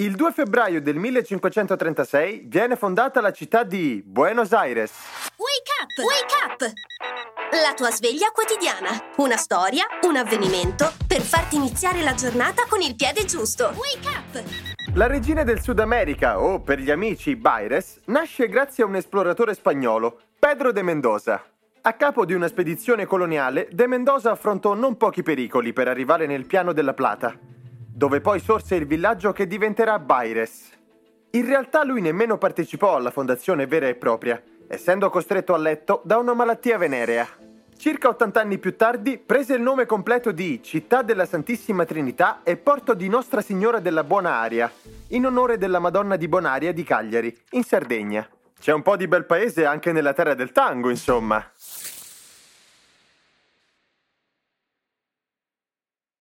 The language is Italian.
Il 2 febbraio del 1536 viene fondata la città di Buenos Aires. Wake up! Wake up! La tua sveglia quotidiana. Una storia, un avvenimento per farti iniziare la giornata con il piede giusto. Wake up! La regina del Sud America, o per gli amici Baires, nasce grazie a un esploratore spagnolo, Pedro de Mendoza. A capo di una spedizione coloniale, de Mendoza affrontò non pochi pericoli per arrivare nel piano della Plata, dove poi sorse il villaggio che diventerà Baires. In realtà lui nemmeno partecipò alla fondazione vera e propria, essendo costretto a letto da una malattia venerea. Circa 80 anni più tardi prese il nome completo di Città della Santissima Trinità e Porto di Nostra Signora della Buona Aria, in onore della Madonna di Bonaria di Cagliari, in Sardegna. C'è un po' di bel paese anche nella terra del tango, insomma.